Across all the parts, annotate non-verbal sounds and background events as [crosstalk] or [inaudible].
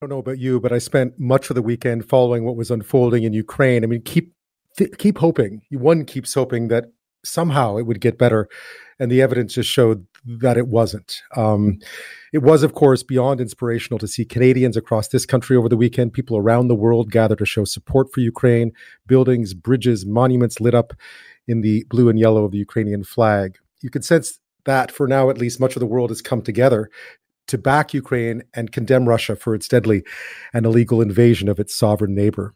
I don't know about you, but I spent much of the weekend following what was unfolding in Ukraine. I mean, keep th- keep hoping. One keeps hoping that somehow it would get better, and the evidence just showed that it wasn't. Um, it was, of course, beyond inspirational to see Canadians across this country over the weekend, people around the world gather to show support for Ukraine. Buildings, bridges, monuments lit up in the blue and yellow of the Ukrainian flag. You could sense that, for now at least, much of the world has come together to back Ukraine and condemn Russia for its deadly and illegal invasion of its sovereign neighbor.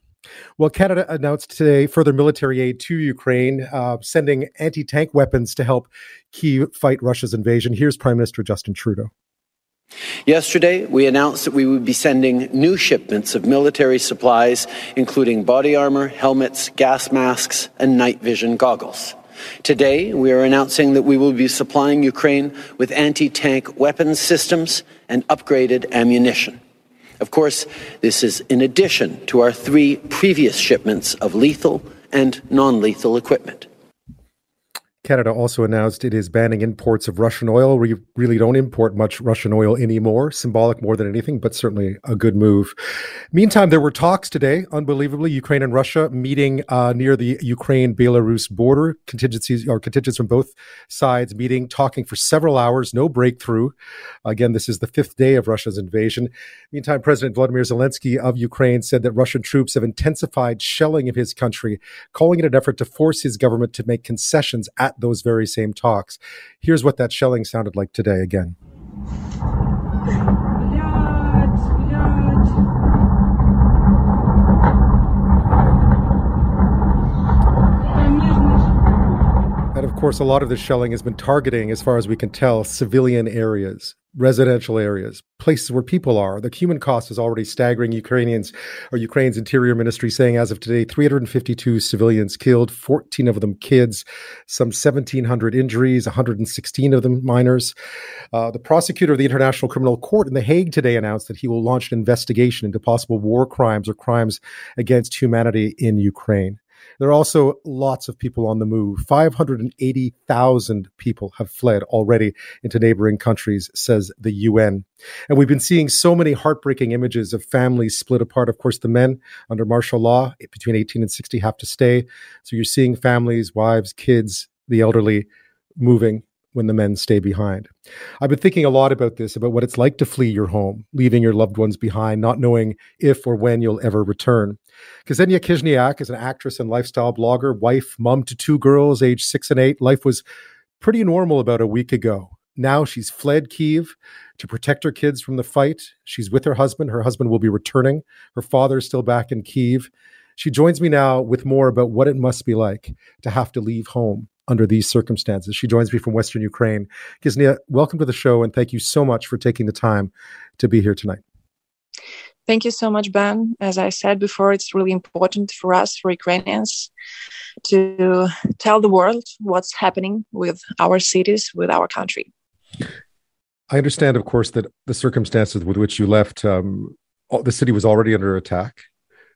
Well, Canada announced today further military aid to Ukraine, uh, sending anti tank weapons to help Kyiv fight Russia's invasion. Here's Prime Minister Justin Trudeau. Yesterday, we announced that we would be sending new shipments of military supplies, including body armor, helmets, gas masks, and night vision goggles. Today, we are announcing that we will be supplying Ukraine with anti tank weapons systems and upgraded ammunition. Of course, this is in addition to our three previous shipments of lethal and non lethal equipment. Canada also announced it is banning imports of Russian oil. We really don't import much Russian oil anymore. Symbolic more than anything, but certainly a good move. Meantime, there were talks today, unbelievably, Ukraine and Russia meeting uh, near the Ukraine Belarus border. Contingencies or contingents from both sides meeting, talking for several hours, no breakthrough. Again, this is the fifth day of Russia's invasion. Meantime, President Vladimir Zelensky of Ukraine said that Russian troops have intensified shelling of his country, calling it an effort to force his government to make concessions at those very same talks. Here's what that shelling sounded like today again. And of course, a lot of the shelling has been targeting, as far as we can tell, civilian areas residential areas, places where people are. The human cost is already staggering. Ukrainians or Ukraine's interior ministry saying as of today, 352 civilians killed, 14 of them kids, some 1,700 injuries, 116 of them minors. Uh, the prosecutor of the International Criminal Court in The Hague today announced that he will launch an investigation into possible war crimes or crimes against humanity in Ukraine. There are also lots of people on the move. 580,000 people have fled already into neighboring countries, says the UN. And we've been seeing so many heartbreaking images of families split apart. Of course, the men under martial law between 18 and 60 have to stay. So you're seeing families, wives, kids, the elderly moving when the men stay behind. I've been thinking a lot about this, about what it's like to flee your home, leaving your loved ones behind, not knowing if or when you'll ever return. Ksenia Khizhnyak is an actress and lifestyle blogger, wife, mom to two girls, aged six and eight. Life was pretty normal about a week ago. Now she's fled Kiev to protect her kids from the fight. She's with her husband. Her husband will be returning. Her father is still back in Kiev. She joins me now with more about what it must be like to have to leave home under these circumstances. She joins me from Western Ukraine. Ksenia, welcome to the show and thank you so much for taking the time to be here tonight. Thank you so much, Ben. As I said before, it's really important for us, for Ukrainians, to tell the world what's happening with our cities, with our country. I understand, of course, that the circumstances with which you left, um, the city was already under attack.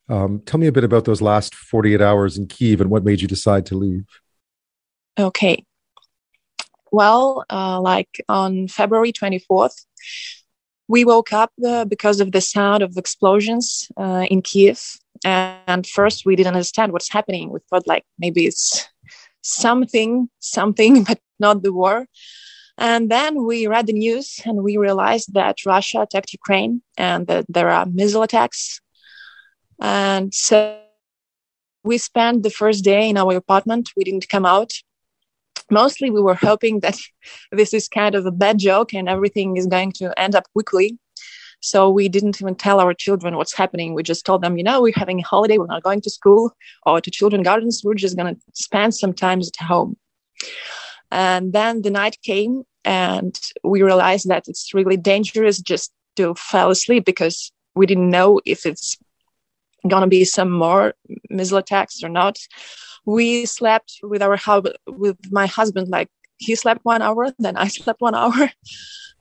Um, tell me a bit about those last 48 hours in Kiev and what made you decide to leave. Okay. Well, uh, like on February 24th, we woke up uh, because of the sound of explosions uh, in Kiev. And first, we didn't understand what's happening. We thought like maybe it's something, something, [laughs] but not the war. And then we read the news and we realized that Russia attacked Ukraine and that there are missile attacks. And so we spent the first day in our apartment. We didn't come out mostly we were hoping that [laughs] this is kind of a bad joke and everything is going to end up quickly. So we didn't even tell our children what's happening. We just told them, you know, we're having a holiday. We're not going to school or to children gardens. We're just going to spend some time at home. And then the night came and we realized that it's really dangerous just to fall asleep because we didn't know if it's going to be some more missile attacks or not we slept with our with my husband like he slept one hour then i [laughs] slept one hour.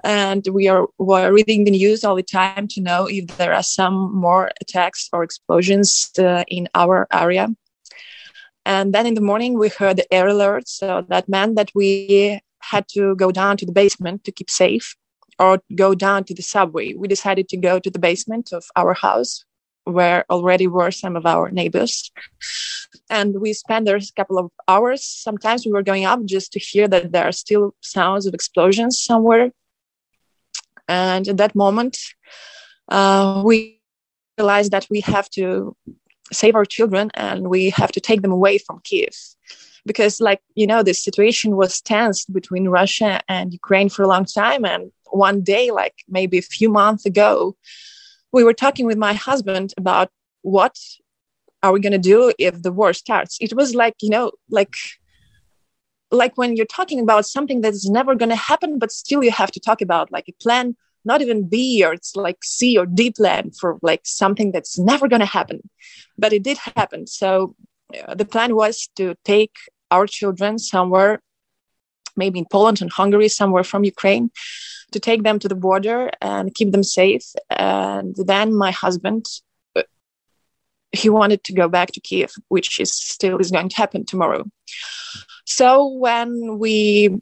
And we are were reading the news all the time to know if there are some more attacks or explosions uh, in our area. And then in the morning we heard the air alert so that meant that we had to go down to the basement to keep safe or go down to the subway. We decided to go to the basement of our house where already were some of our neighbors. And we spent there a couple of hours. Sometimes we were going up just to hear that there are still sounds of explosions somewhere. And at that moment, uh, we realized that we have to save our children and we have to take them away from Kiev. Because, like, you know, the situation was tense between Russia and Ukraine for a long time. And one day, like maybe a few months ago, we were talking with my husband about what are we going to do if the war starts. It was like you know like like when you're talking about something that's never going to happen but still you have to talk about like a plan not even b or it's like c or d plan for like something that's never going to happen. But it did happen. So uh, the plan was to take our children somewhere maybe in poland and hungary somewhere from ukraine to take them to the border and keep them safe. And then my husband, uh, he wanted to go back to Kiev, which is still is going to happen tomorrow. So when we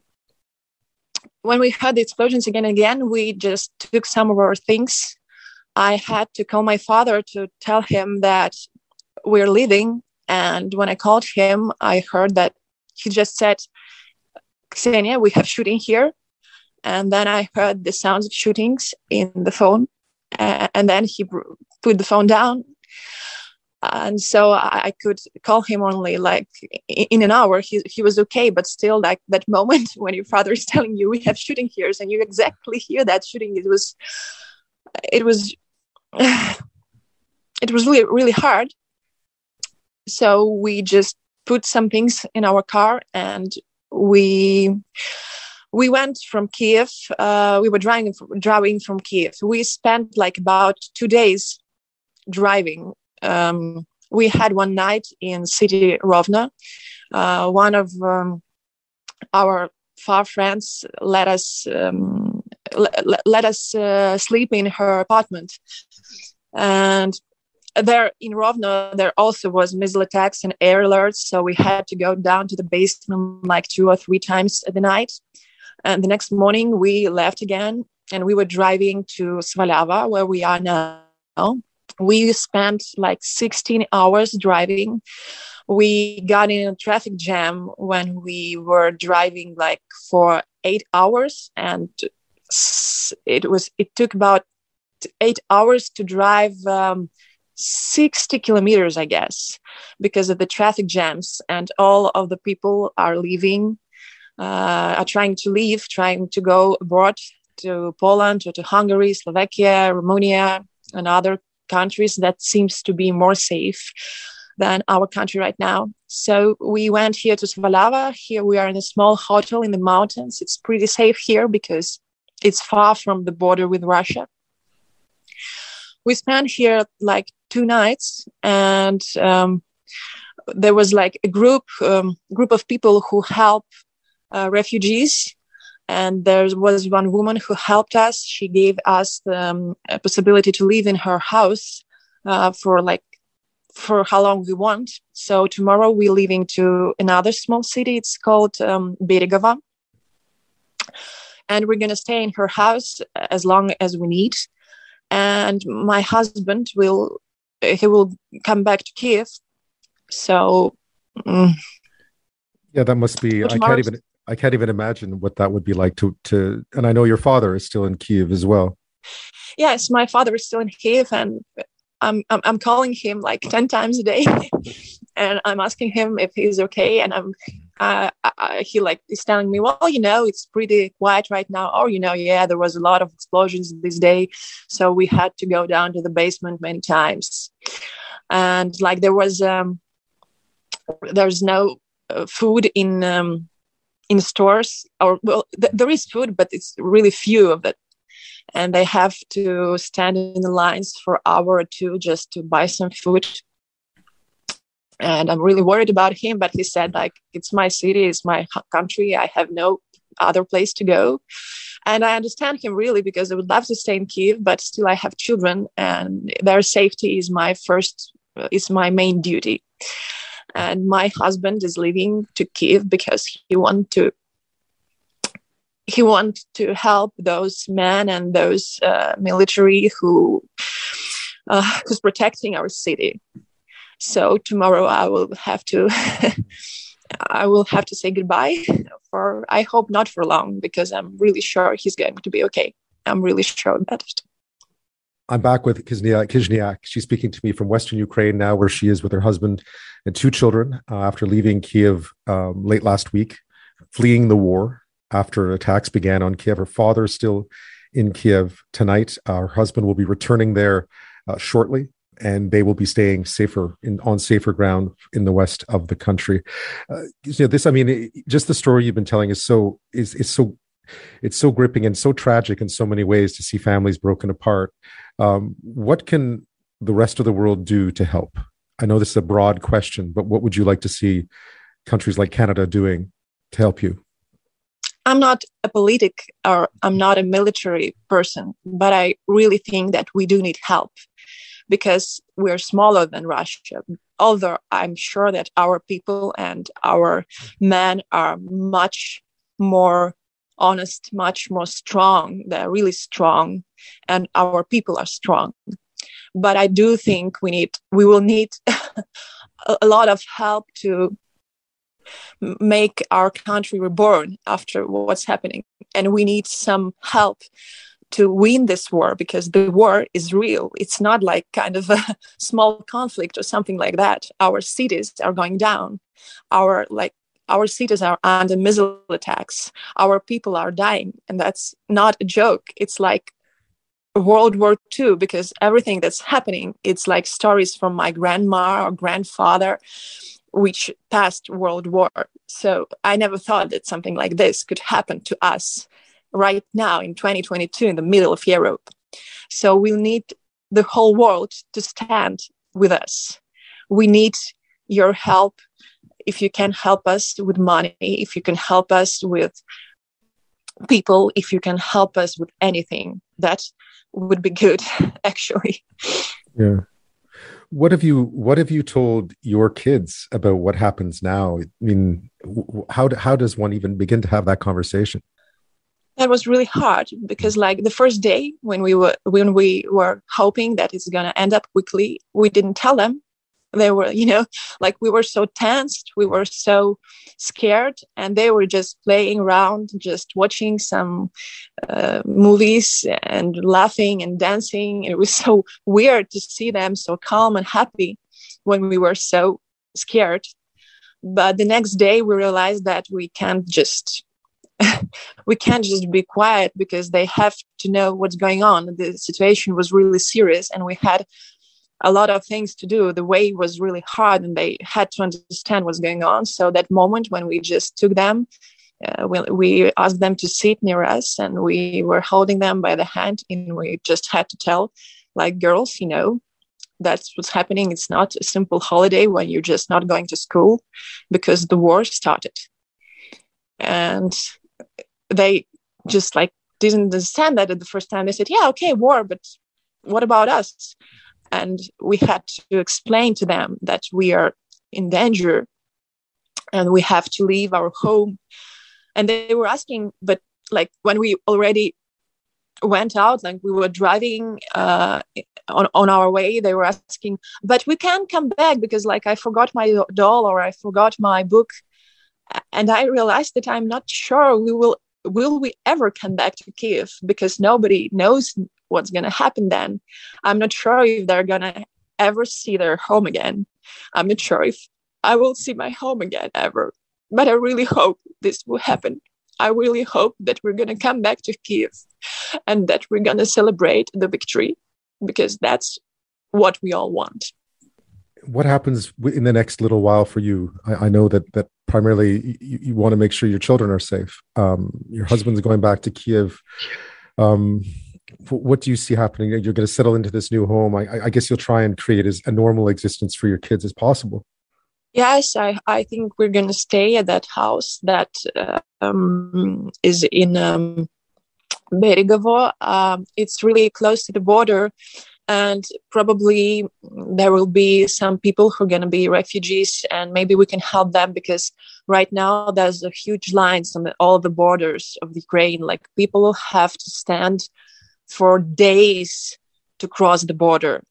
when we heard the explosions again and again, we just took some of our things. I had to call my father to tell him that we're leaving. And when I called him, I heard that he just said, Ksenia, we have shooting here and then I heard the sounds of shootings in the phone, uh, and then he put the phone down, and so I could call him only like in an hour. He he was okay, but still, like that [laughs] moment when your father is telling you we have shooting here, and you exactly hear that shooting, it was, it was, [sighs] it was really really hard. So we just put some things in our car and we we went from Kiev. Uh, we were driving driving from Kiev. We spent like about two days driving. Um, we had one night in city Rovno. Uh, one of um, our far friends let us um, let, let us uh, sleep in her apartment, and there in Rovno there also was missile attacks and air alerts. So we had to go down to the basement like two or three times a night and the next morning, we left again and we were driving to Svalava, where we are now. We spent like 16 hours driving. We got in a traffic jam when we were driving like for eight hours, and it was it took about eight hours to drive um, 60 kilometers, I guess, because of the traffic jams, and all of the people are leaving uh, are trying to leave, trying to go abroad to Poland or to Hungary, Slovakia, Romania, and other countries that seems to be more safe than our country right now. So we went here to Svalava. Here we are in a small hotel in the mountains. It's pretty safe here because it's far from the border with Russia. We spent here like two nights, and um, there was like a group um, group of people who help uh, refugees. And there was one woman who helped us. She gave us the um, possibility to live in her house uh, for like for how long we want. So tomorrow we're leaving to another small city. It's called um, Beregovo. And we're going to stay in her house as long as we need. And my husband will, he will come back to Kiev. So. Mm, yeah, that must be, I can't even, I can't even imagine what that would be like to to. And I know your father is still in Kiev as well. Yes, my father is still in Kiev, and I'm I'm, I'm calling him like ten times a day, [laughs] and I'm asking him if he's okay, and I'm uh, I, he like is telling me, well, you know, it's pretty quiet right now. Or you know, yeah, there was a lot of explosions this day, so we had to go down to the basement many times, and like there was um, there's no uh, food in um, in stores or well th- there is food but it's really few of it. And they have to stand in the lines for hour or two just to buy some food and i'm really worried about him but he said like it's my city it's my country i have no other place to go and i understand him really because i would love to stay in kiev but still i have children and their safety is my first is my main duty and my husband is leaving to Kiev because he want to he wants to help those men and those uh, military who uh, who's protecting our city. So tomorrow I will have to [laughs] I will have to say goodbye for I hope not for long because I'm really sure he's going to be okay. I'm really sure about it. I'm back with Khizhnyak. She's speaking to me from Western Ukraine now, where she is with her husband and two children uh, after leaving Kiev um, late last week, fleeing the war after attacks began on Kiev. Her father is still in Kiev tonight. Uh, her husband will be returning there uh, shortly, and they will be staying safer in, on safer ground in the west of the country. Uh, you know, this, I mean, it, just the story you've been telling is so is is so it's so gripping and so tragic in so many ways to see families broken apart. Um, what can the rest of the world do to help? I know this is a broad question, but what would you like to see countries like Canada doing to help you? I'm not a politic or I'm not a military person, but I really think that we do need help because we're smaller than Russia. Although I'm sure that our people and our men are much more honest, much more strong. They're really strong, and our people are strong. But I do think we need, we will need [laughs] a lot of help to make our country reborn after what's happening. And we need some help to win this war because the war is real. It's not like kind of a [laughs] small conflict or something like that. Our cities are going down. Our like our cities are under missile attacks our people are dying and that's not a joke it's like world war ii because everything that's happening it's like stories from my grandma or grandfather which passed world war so i never thought that something like this could happen to us right now in 2022 in the middle of europe so we need the whole world to stand with us we need your help if you can help us with money, if you can help us with people, if you can help us with anything, that would be good, [laughs] actually. Yeah. What have you What have you told your kids about what happens now? I mean, how how does one even begin to have that conversation? That was really hard because, like the first day when we were when we were hoping that it's gonna end up quickly, we didn't tell them. They were you know [laughs] like we were so tensed we were so scared and they were just playing around just watching some uh, movies and laughing and dancing. It was [laughs] so weird to see them so calm and happy when we were so scared. But the next day we realized that we can't just [laughs] we can't just be quiet because they have to know what's going on the situation was really serious and we had a lot of things to do. The way was really hard and they had to understand what's going on. So that moment when we just took them, uh, we, we asked them to sit near us and we were holding them by the hand and we just had to tell like girls, you know, that's what's happening. It's not a simple holiday when you're just not going to school because the war started. And they just like didn't understand that at the first time. They said, yeah, okay, war, but what about us? and we had to explain to them that we are in danger and we have to leave our home and they were asking but like when we already went out like we were driving uh, on, on our way they were asking but we can't come back because like i forgot my doll or i forgot my book and i realized that i'm not sure we will will we ever come back to kiev because nobody knows what's going to happen then. I'm not sure if they're going to ever see their home again. I'm not sure if I will see my home again ever. But I really hope this will happen. I really hope that we're going to come back to Kiev and that we're going to celebrate the victory because that's what we all want. What happens in the next little while for you? I, I know that that primarily you, you, want to make sure your children are safe. Um, your husband's going back to Kiev. Um, what do you see happening? You're going to settle into this new home. I, I guess you'll try and create as a normal existence for your kids as possible. Yes, I, I think we're going to stay at that house that uh, um, is in um, Beregovo. Um, it's really close to the border. And probably there will be some people who are going to be refugees and maybe we can help them because right now there's a huge lines on all the borders of ukraine. Like people have to stand for days to cross the border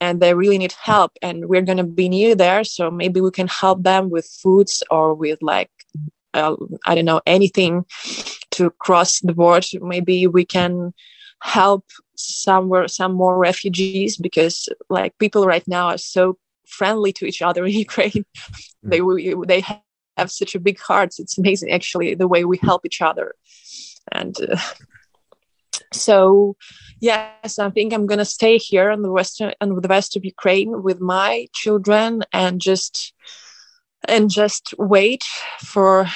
and they really need help and we're going to be near there so maybe we can help them with foods or with like uh, i don't know anything to cross the border. Maybe we can help somewhere some more refugees because like people right now are so friendly to each other in [laughs] Ukraine. they they have such a big hearts. It's amazing actually the way we help each other. And uh, so yes, I think I'm gonna stay here in the western and the west of Ukraine with my children and just and just wait for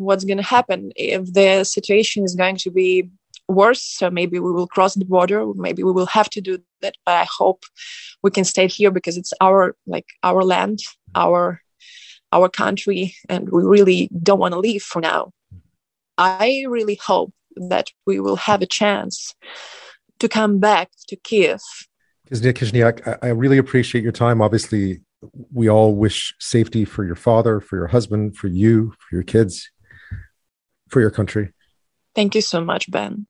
what's going to happen if the situation is going to be worse. So maybe we will cross the border. Maybe we will have to do that. But I hope we can stay here because it's our like our land, our our country, and we really don't want to leave for now. I really hope that we will have a chance to come back to Kiev. Khizhnyak, I really appreciate your time. Obviously, we all wish safety for your father, for your husband, for you, for your kids, for your country. Thank you so much, Ben.